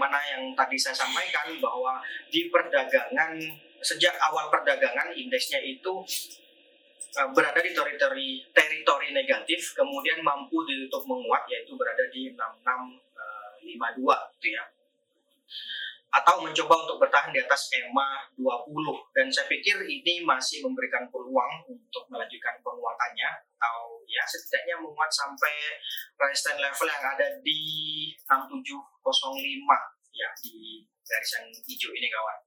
sebagaimana yang tadi saya sampaikan bahwa di perdagangan sejak awal perdagangan indeksnya itu uh, berada di teritori teritori negatif kemudian mampu ditutup menguat yaitu berada di 6652 uh, gitu ya atau mencoba untuk bertahan di atas EMA 20 dan saya pikir ini masih memberikan peluang untuk melanjutkan penguatannya atau ya setidaknya menguat sampai resistance level yang ada di 6705 ya di garis yang hijau ini kawan.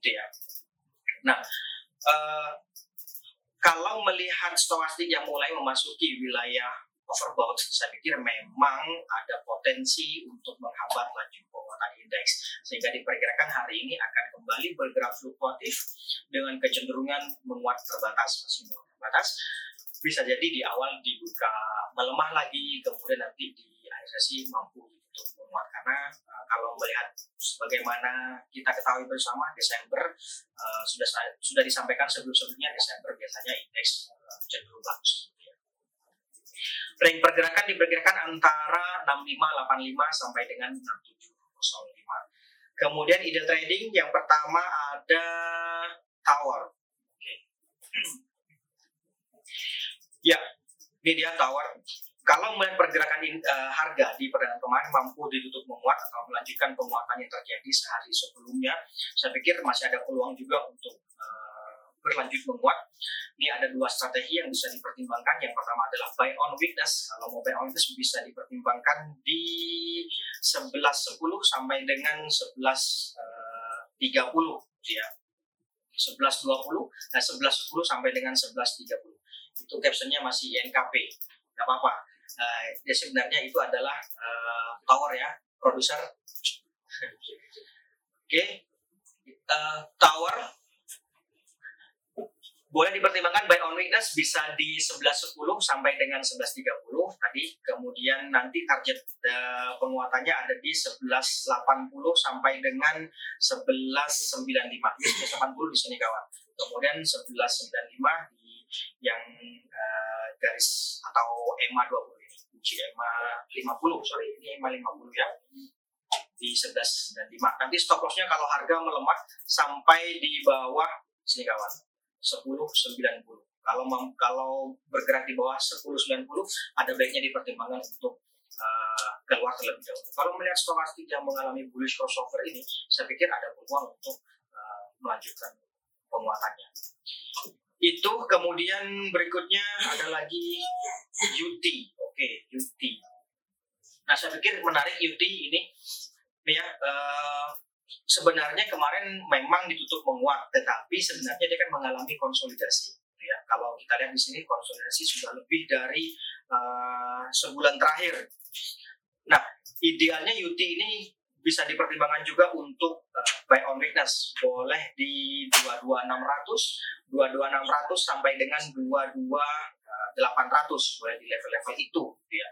Itu ya. Nah uh, kalau melihat stokastik yang mulai memasuki wilayah overbought, saya pikir memang ada potensi untuk menghambat laju indeks. Sehingga diperkirakan hari ini akan kembali bergerak fluktuatif dengan kecenderungan menguat terbatas, masih terbatas. Bisa jadi di awal dibuka melemah lagi, kemudian nanti di akhir sesi mampu untuk menguat karena uh, kalau melihat sebagaimana kita ketahui bersama Desember uh, sudah sudah disampaikan sebelum-sebelumnya Desember biasanya indeks uh, cenderung bagus Range pergerakan diperkirakan antara 6585 sampai dengan 6705. Kemudian ide trading yang pertama ada tower. Oke. ya, ini dia tower. Kalau melihat pergerakan in, uh, harga di perdagangan kemarin mampu ditutup menguat atau melanjutkan penguatan yang terjadi sehari sebelumnya, saya pikir masih ada peluang juga untuk uh, berlanjut menguat ini ada dua strategi yang bisa dipertimbangkan. Yang pertama adalah buy on weakness. Kalau mau buy on weakness bisa dipertimbangkan di 11.10 sampai dengan 11.30 uh, ya. 11.20 dan 11.10 sampai dengan 11.30. Itu captionnya masih INKP. Gak apa-apa. Uh, ya sebenarnya itu adalah uh, tower ya, produser. Oke. Okay. Uh, tower boleh dipertimbangkan buy on weakness bisa di 11.10 sampai dengan 11.30 tadi. Kemudian nanti target uh, penguatannya ada di 11.80 sampai dengan 11.95 11.80 di sini kawan. Kemudian 11.95 di yang uh, garis atau EMA 20 ini. Uji EMA 50 sorry. Ini EMA 50 ya. Di 11 dan 5 nanti stop lossnya kalau harga melemah sampai di bawah sini kawan 1090. Kalau kalau bergerak di bawah 1090 ada baiknya dipertimbangkan untuk uh, keluar terlebih dahulu. Kalau melihat stokastik yang mengalami bullish crossover ini, saya pikir ada peluang untuk uh, melanjutkan penguatannya. Itu kemudian berikutnya ada lagi UT. Oke, okay, UT. Nah, saya pikir menarik UT ini, ya, uh, sebenarnya kemarin memang ditutup menguat, tetapi sebenarnya dia kan mengalami konsolidasi. Ya, kalau kita lihat di sini konsolidasi sudah lebih dari uh, sebulan terakhir. Nah, idealnya UT ini bisa dipertimbangkan juga untuk uh, buy on weakness. Boleh di 22600, 22600 sampai dengan 22800 boleh di level-level itu ya.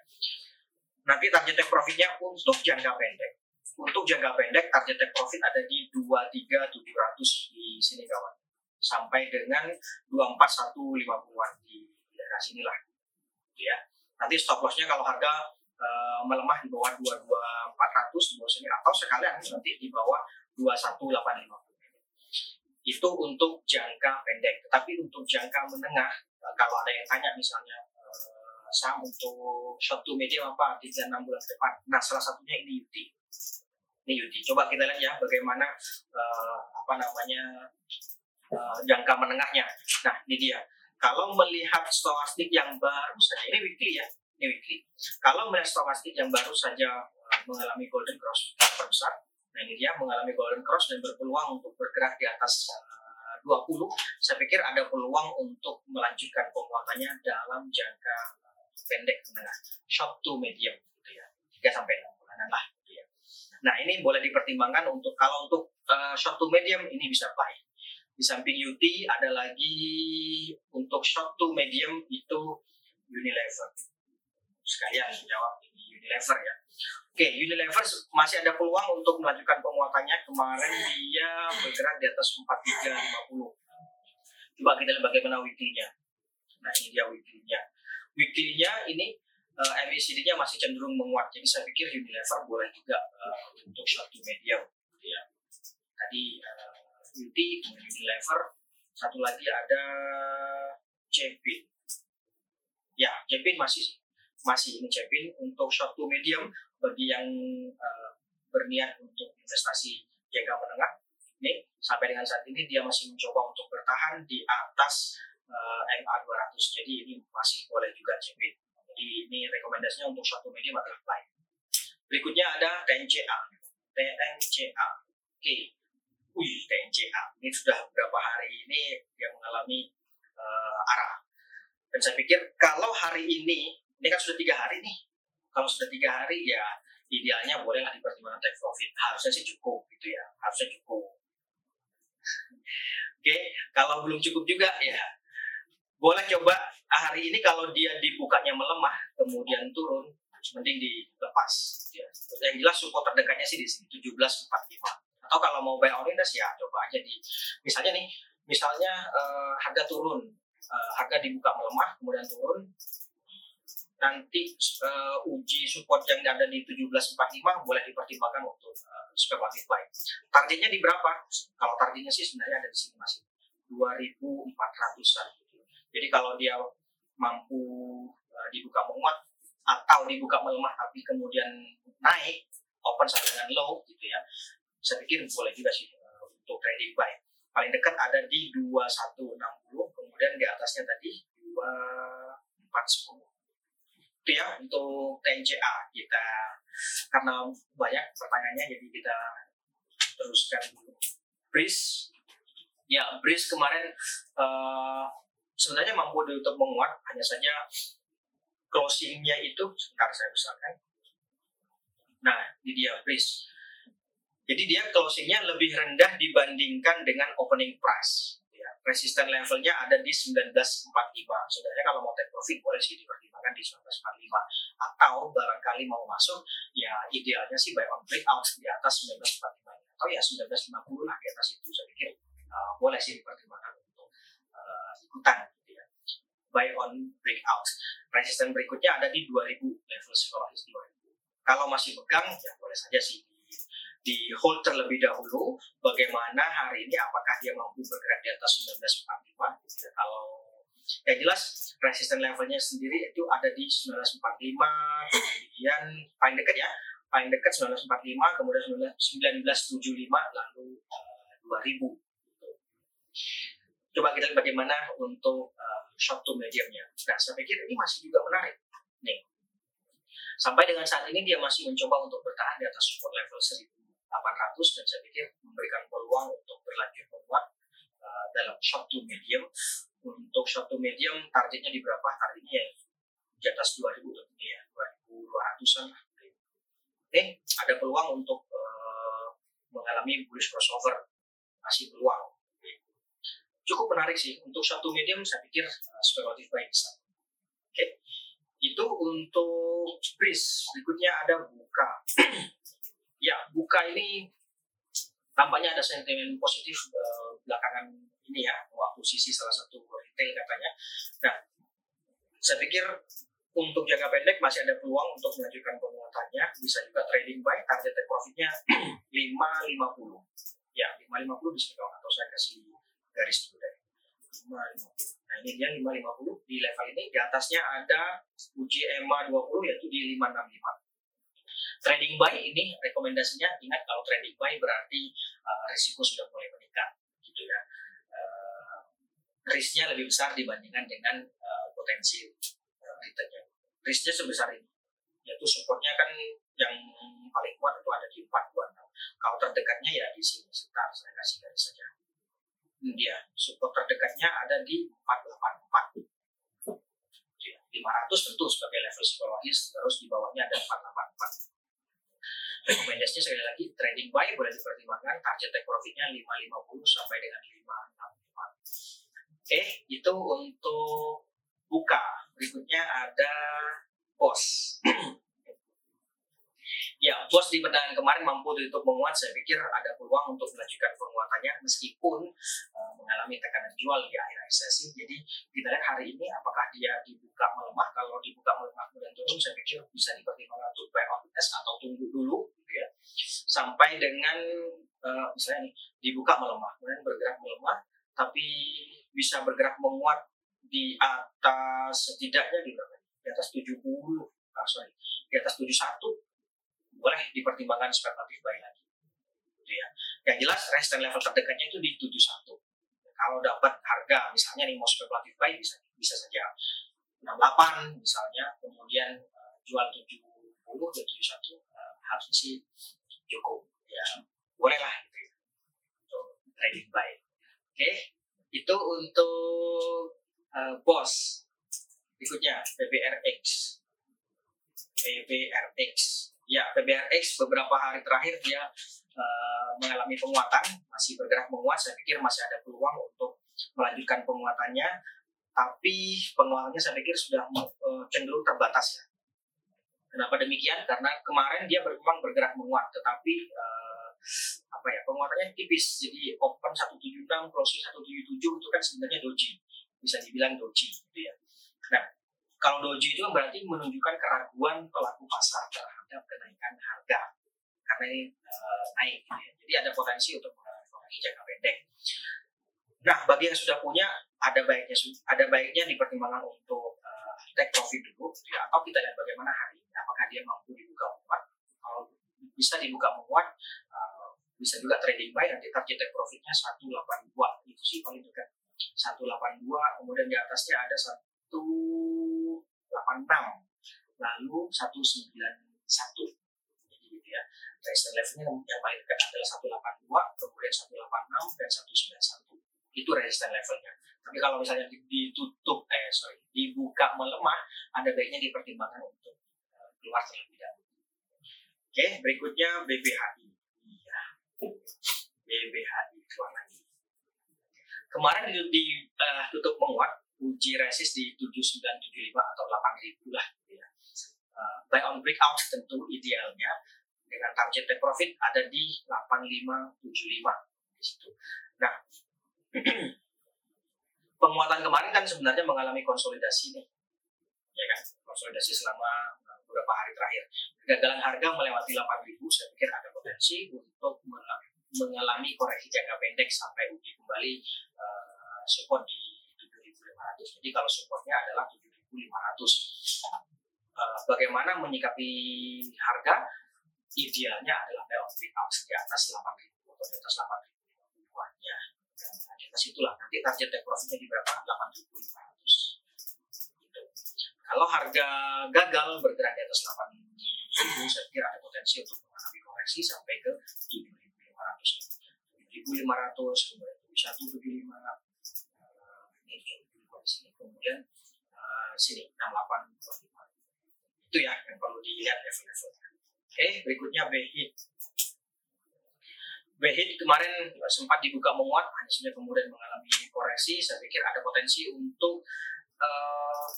Nanti target take profitnya untuk jangka pendek untuk jangka pendek target take profit ada di 23700 di sini kawan. Sampai dengan 24150-an di daerah sinilah. Ya. Nanti stop lossnya kalau harga uh, melemah di bawah 22400 di bawah sini atau sekalian nanti di bawah 21850 itu untuk jangka pendek. Tetapi untuk jangka menengah uh, kalau ada yang tanya misalnya uh, saham untuk to medium apa 3-6 bulan ke depan. Nah salah satunya ini UT ini Yudi. Coba kita lihat ya bagaimana uh, apa namanya uh, jangka menengahnya. Nah, ini dia. Kalau melihat stokastik yang baru saja, ini weekly ya, ini weekly. Kalau melihat stokastik yang baru saja uh, mengalami golden cross terbesar, nah ini dia mengalami golden cross dan berpeluang untuk bergerak di atas uh, 20, saya pikir ada peluang untuk melanjutkan penguatannya dalam jangka pendek menengah, short to medium gitu ya, 3 sampai 6 bulanan lah. Nah ini boleh dipertimbangkan untuk kalau untuk uh, short to medium ini bisa buy. Di samping UT ada lagi untuk short to medium itu Unilever. Sekalian jawab ini Unilever ya. Oke, Unilever masih ada peluang untuk melanjutkan penguatannya. Kemarin dia bergerak di atas 4350. Coba kita lihat bagaimana weekly-nya. Nah ini dia weekly-nya. Weekly-nya ini uh, eh, MACD-nya masih cenderung menguat. Jadi saya pikir Unilever boleh juga uh, untuk short to medium. Gitu ya. Tadi uh, Beauty, Unilever, satu lagi ada Cepin. Ya, Cepin masih masih ini Cepin untuk short to medium bagi yang uh, berniat untuk investasi jangka menengah. Ini sampai dengan saat ini dia masih mencoba untuk bertahan di atas uh, MA 200. Jadi ini masih boleh juga Cepin. Ini rekomendasinya untuk to medium adalah buy. Berikutnya ada TNCA. TNCA. Oke, wih TNCA ini sudah beberapa hari ini dia mengalami uh, arah. Dan saya pikir kalau hari ini, ini kan sudah tiga hari nih, kalau sudah tiga hari ya idealnya bolehlah dipertimbangkan take profit. Harusnya sih cukup gitu ya, harusnya cukup. Oke, kalau belum cukup juga ya boleh coba hari ini kalau dia dibukanya melemah kemudian turun mending dilepas ya. Yang jelas support terdekatnya sih di sini 1745 atau kalau mau buy on ya coba aja di misalnya nih misalnya uh, harga turun uh, harga dibuka melemah kemudian turun nanti uh, uji support yang ada di 1745 boleh dipertimbangkan untuk uh, spekulatif buy. Targetnya di berapa? Kalau targetnya sih sebenarnya ada di sini masih 2400-an. Jadi kalau dia mampu uh, dibuka menguat atau dibuka melemah tapi kemudian naik open sampai dengan low gitu ya saya pikir boleh juga sih uh, untuk trading buy. Paling dekat ada di 2160, kemudian di atasnya tadi 2410. Itu ya untuk TNCA kita karena banyak pertanyaannya jadi kita teruskan dulu. Breeze, ya Breeze kemarin uh, sebenarnya mampu untuk menguat, hanya saja closingnya itu sebentar saya besarkan. Nah, ini dia Breeze jadi dia closingnya lebih rendah dibandingkan dengan opening price. Ya, resisten levelnya ada di 1945. Sebenarnya kalau mau take profit boleh sih dipertimbangkan di 1945. Atau barangkali mau masuk, ya idealnya sih buy on breakout di atas 1945. Atau ya 1950 lah di atas itu saya pikir uh, boleh sih dipertimbangkan uh, ikutan. Gitu ya. Buy on breakout. Resisten berikutnya ada di 2000 level psikologis 2000. Kalau masih pegang ya boleh saja sih di hold terlebih dahulu bagaimana hari ini apakah dia mampu bergerak di atas 1945 gitu. kalau ya jelas resisten levelnya sendiri itu ada di 1945 kemudian paling dekat ya paling dekat 1945 kemudian 1975 lalu uh, eh, 2000 coba kita lihat bagaimana untuk uh, short to mediumnya nah saya pikir ini masih juga menarik nih sampai dengan saat ini dia masih mencoba untuk bertahan di atas support level 1000 800 dan saya pikir memberikan peluang untuk berlanjut menguat uh, dalam short to medium. Untuk short to medium targetnya di berapa? Targetnya ya di atas 2000 tentunya ya, 2200-an. Oke, ada peluang untuk uh, mengalami bullish crossover, masih peluang. Cukup menarik sih untuk to medium saya pikir uh, spekulatif baik. Oke, itu untuk breeze. Berikutnya ada buka. ya buka ini tampaknya ada sentimen positif uh, belakangan ini ya waktu sisi salah satu retail katanya. Nah, saya pikir untuk jangka pendek masih ada peluang untuk melanjutkan penguatannya. Bisa juga trading buy, target take profitnya 550. Ya, 550 bisa atau saya kasih garis. 550. Nah, ini dia 550 di level ini. Di atasnya ada uji EMA 20 yaitu di 565 trading buy ini rekomendasinya ingat kalau trading buy berarti uh, risiko sudah mulai meningkat gitu ya uh, risknya lebih besar dibandingkan dengan uh, potensi uh, returnnya risknya sebesar ini yaitu supportnya kan yang paling kuat itu ada di 426 kalau terdekatnya ya di sini sekitar saya kasih garis saja ini dia support terdekatnya ada di 484 500 tentu sebagai level psikologis terus di bawahnya ada 484 rekomendasinya sekali lagi trading buy boleh dipertimbangkan target take profitnya 550 sampai dengan 565 oke itu untuk buka. Berikutnya ada pos Ya, bos di perdagangan kemarin mampu untuk menguat, saya pikir ada peluang untuk melanjutkan penguatannya meskipun uh, mengalami tekanan jual di akhir sesi. Jadi kita lihat hari ini apakah dia dibuka melemah. Kalau dibuka melemah kemudian turun, saya pikir bisa dipertimbangkan untuk buy on witness atau tunggu dulu, gitu ya, sampai dengan uh, misalnya nih dibuka melemah, kemudian bergerak melemah, tapi bisa bergerak menguat di atas setidaknya di berapa? Di atas 70, ah, sorry, di atas 71 boleh dipertimbangkan spekulatif buy lagi. Gitu ya. Yang jelas resistance level terdekatnya itu di 71. Kalau dapat harga misalnya nih mau spekulatif buy bisa bisa saja 68 misalnya, kemudian uh, jual 70 dan 71 uh, harusnya sih cukup ya boleh lah gitu ya. untuk trading buy. Oke, okay. itu untuk uh, bos. Berikutnya PBRX. PBRX ya PBRX beberapa hari terakhir dia uh, mengalami penguatan, masih bergerak menguat. Saya pikir masih ada peluang untuk melanjutkan penguatannya, tapi penguatannya saya pikir sudah uh, cenderung terbatas ya. Kenapa demikian? Karena kemarin dia memang bergerak menguat, tetapi uh, apa ya penguatannya tipis. Jadi open 176, closing 177 itu kan sebenarnya doji, bisa dibilang doji, gitu ya. Nah, kalau doji itu kan berarti menunjukkan keraguan pelaku pasar terhadap kenaikan harga. Karena ini uh, naik gitu ya. jadi ada potensi untuk mengalami jangka pendek. Nah bagi yang sudah punya ada baiknya ada baiknya dipertimbangkan untuk uh, take profit dulu gitu ya. atau kita lihat bagaimana hari ini. Apakah dia mampu dibuka menguat kalau bisa dibuka menguat uh, bisa juga trading buy. Nanti target take profitnya 182 itu sih paling dekat. 182 kemudian di atasnya ada satu 86 lalu 191 jadi gitu ya. Resistance levelnya yang paling dekat adalah 182 kemudian 186 dan 191 itu resistance levelnya. Tapi kalau misalnya ditutup eh sorry dibuka melemah ada baiknya dipertimbangkan untuk uh, keluar terlebih dahulu. Oke berikutnya BBHI iya. BBHI keluar lagi. Kemarin ditutup uh, menguat uji resist di 7975 atau 8000 lah gitu ya. Uh, buy on breakout tentu idealnya dengan target take profit ada di 8575 di situ. Nah, penguatan kemarin kan sebenarnya mengalami konsolidasi nih. Ya kan? Konsolidasi selama beberapa hari terakhir. Kegagalan harga melewati 8000 saya pikir ada potensi untuk mengalami koreksi jangka pendek sampai uji kembali uh, support di jadi kalau supportnya adalah 7.500. Uh, eh, bagaimana menyikapi harga? Idealnya adalah buy on di atas 8.000 atau di atas 8.000 nya. Nah, di atas itulah nanti target take profitnya di berapa? 8.500. Gitu. Kalau harga gagal bergerak di atas 8.000, saya kira ada potensi untuk mengalami koreksi sampai ke 7.500. 7.500, kemudian 175, kemudian uh, sini 6825 itu ya yang perlu dilihat level-levelnya. Oke berikutnya BHIT BHIT kemarin sempat dibuka menguat hanya kemudian mengalami koreksi. Saya pikir ada potensi untuk uh,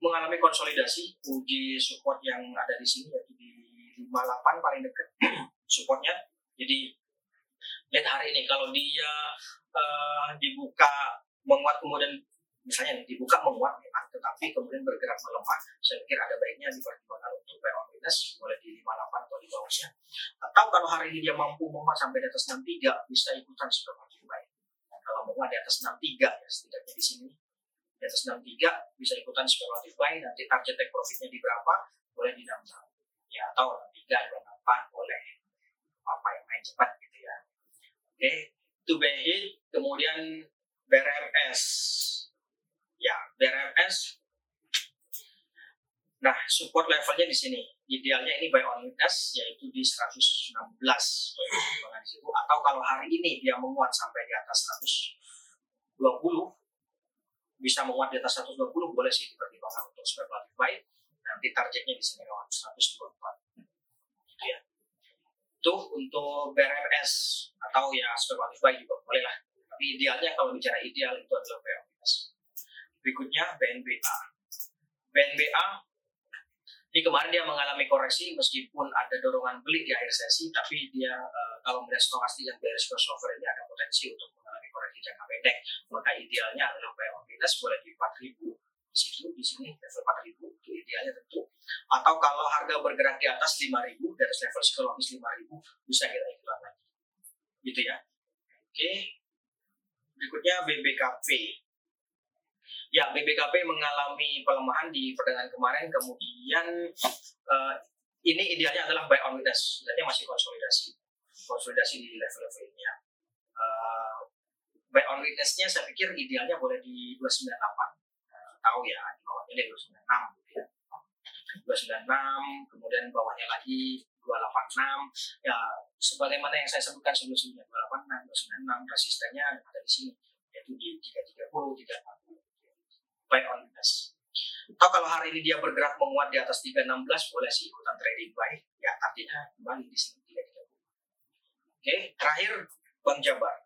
mengalami konsolidasi uji support yang ada di sini yaitu di 58 paling dekat supportnya. Jadi lihat hari ini kalau dia uh, dibuka menguat kemudian misalnya dibuka menguat memang, tetapi kemudian bergerak melemah, saya pikir ada baiknya dipertimbangkan untuk on witness, boleh di 58 atau di bawahnya. Atau kalau hari ini dia mampu menguat sampai di atas 63, bisa ikutan seperti buy. Kalau menguat di atas 63 ya setidaknya di sini. Di atas 63 bisa ikutan spekulatif buy nanti target take profitnya di berapa boleh di 61 ya atau 3 24 boleh. Apa yang main cepat gitu ya. Oke okay. be hit kemudian BRMS ya BRMS nah support levelnya di sini. Idealnya ini buy on witness yaitu di 116 di situ atau kalau hari ini dia menguat sampai di atas 120 bisa menguat di atas 120 boleh sih dipertimbangkan untuk spekulatif buy. Nanti targetnya di sini 124 gitu ya itu untuk BRMS atau ya spekulatif buy juga boleh lah. Tapi idealnya kalau bicara ideal itu adalah witness Berikutnya BNBA. BNBA Di kemarin dia mengalami koreksi meskipun ada dorongan beli di akhir sesi, tapi dia uh, kalau melihat stokastik yang bearish crossover ini ada potensi untuk mengalami koreksi jangka pendek. Maka idealnya adalah buy on weakness boleh di 4000 di di sini level 4000 itu idealnya tentu. Atau kalau harga bergerak di atas 5000 dari level psikologis 5000 bisa kita ikutan lagi. Gitu ya. Oke. Berikutnya BBKP. Ya, BBKP mengalami pelemahan di perdagangan kemarin, kemudian uh, ini idealnya adalah buy on weakness, sebenarnya masih konsolidasi, konsolidasi di level-level ini ya. Uh, buy on weakness-nya saya pikir idealnya boleh di 298, uh, tahu ya, di bawahnya di 296 gitu ya. 296, kemudian bawahnya lagi 286, ya sebagaimana yang saya sebutkan sebelum-sebelumnya 286, 296, resistennya ada di sini, yaitu di 330, 340 buy on weakness. Atau kalau hari ini dia bergerak menguat di atas 316 boleh sih ikutan trading buy. Ya artinya kembali di sini 330. Oke, terakhir Bang Jabar.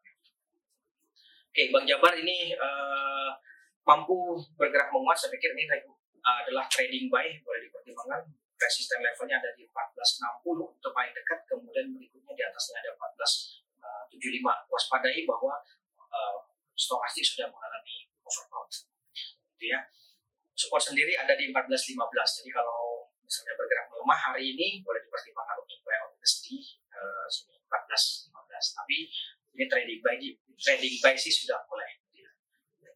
Oke, Bang Jabar ini uh, mampu bergerak menguat. Saya pikir ini uh, adalah trading buy, boleh dipertimbangkan. Resisten levelnya ada di 1460 untuk paling dekat, kemudian berikutnya di atasnya ada 1475. Uh, Waspadai bahwa uh, stokastik sudah mengalami overbought gitu ya. Support sendiri ada di 14.15. Jadi kalau misalnya bergerak melemah hari ini boleh dipertimbangkan untuk buy on di uh, sini 14.15. Tapi ini trading buy di trading buy sih sudah mulai. Gitu ya.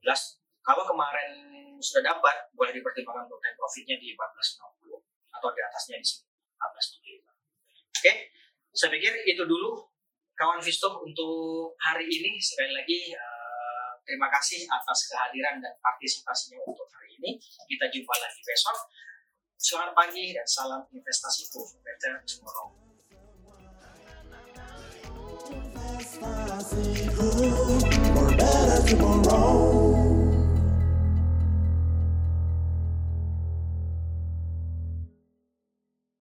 Jelas kalau kemarin sudah dapat boleh dipertimbangkan untuk take profitnya di 14.60 atau di atasnya di sini 14.75. Oke, saya pikir itu dulu kawan Visto untuk hari ini sekali lagi uh, Terima kasih atas kehadiran dan partisipasinya untuk hari ini. Kita jumpa lagi besok. Selamat pagi dan salam investasiku. Better tomorrow.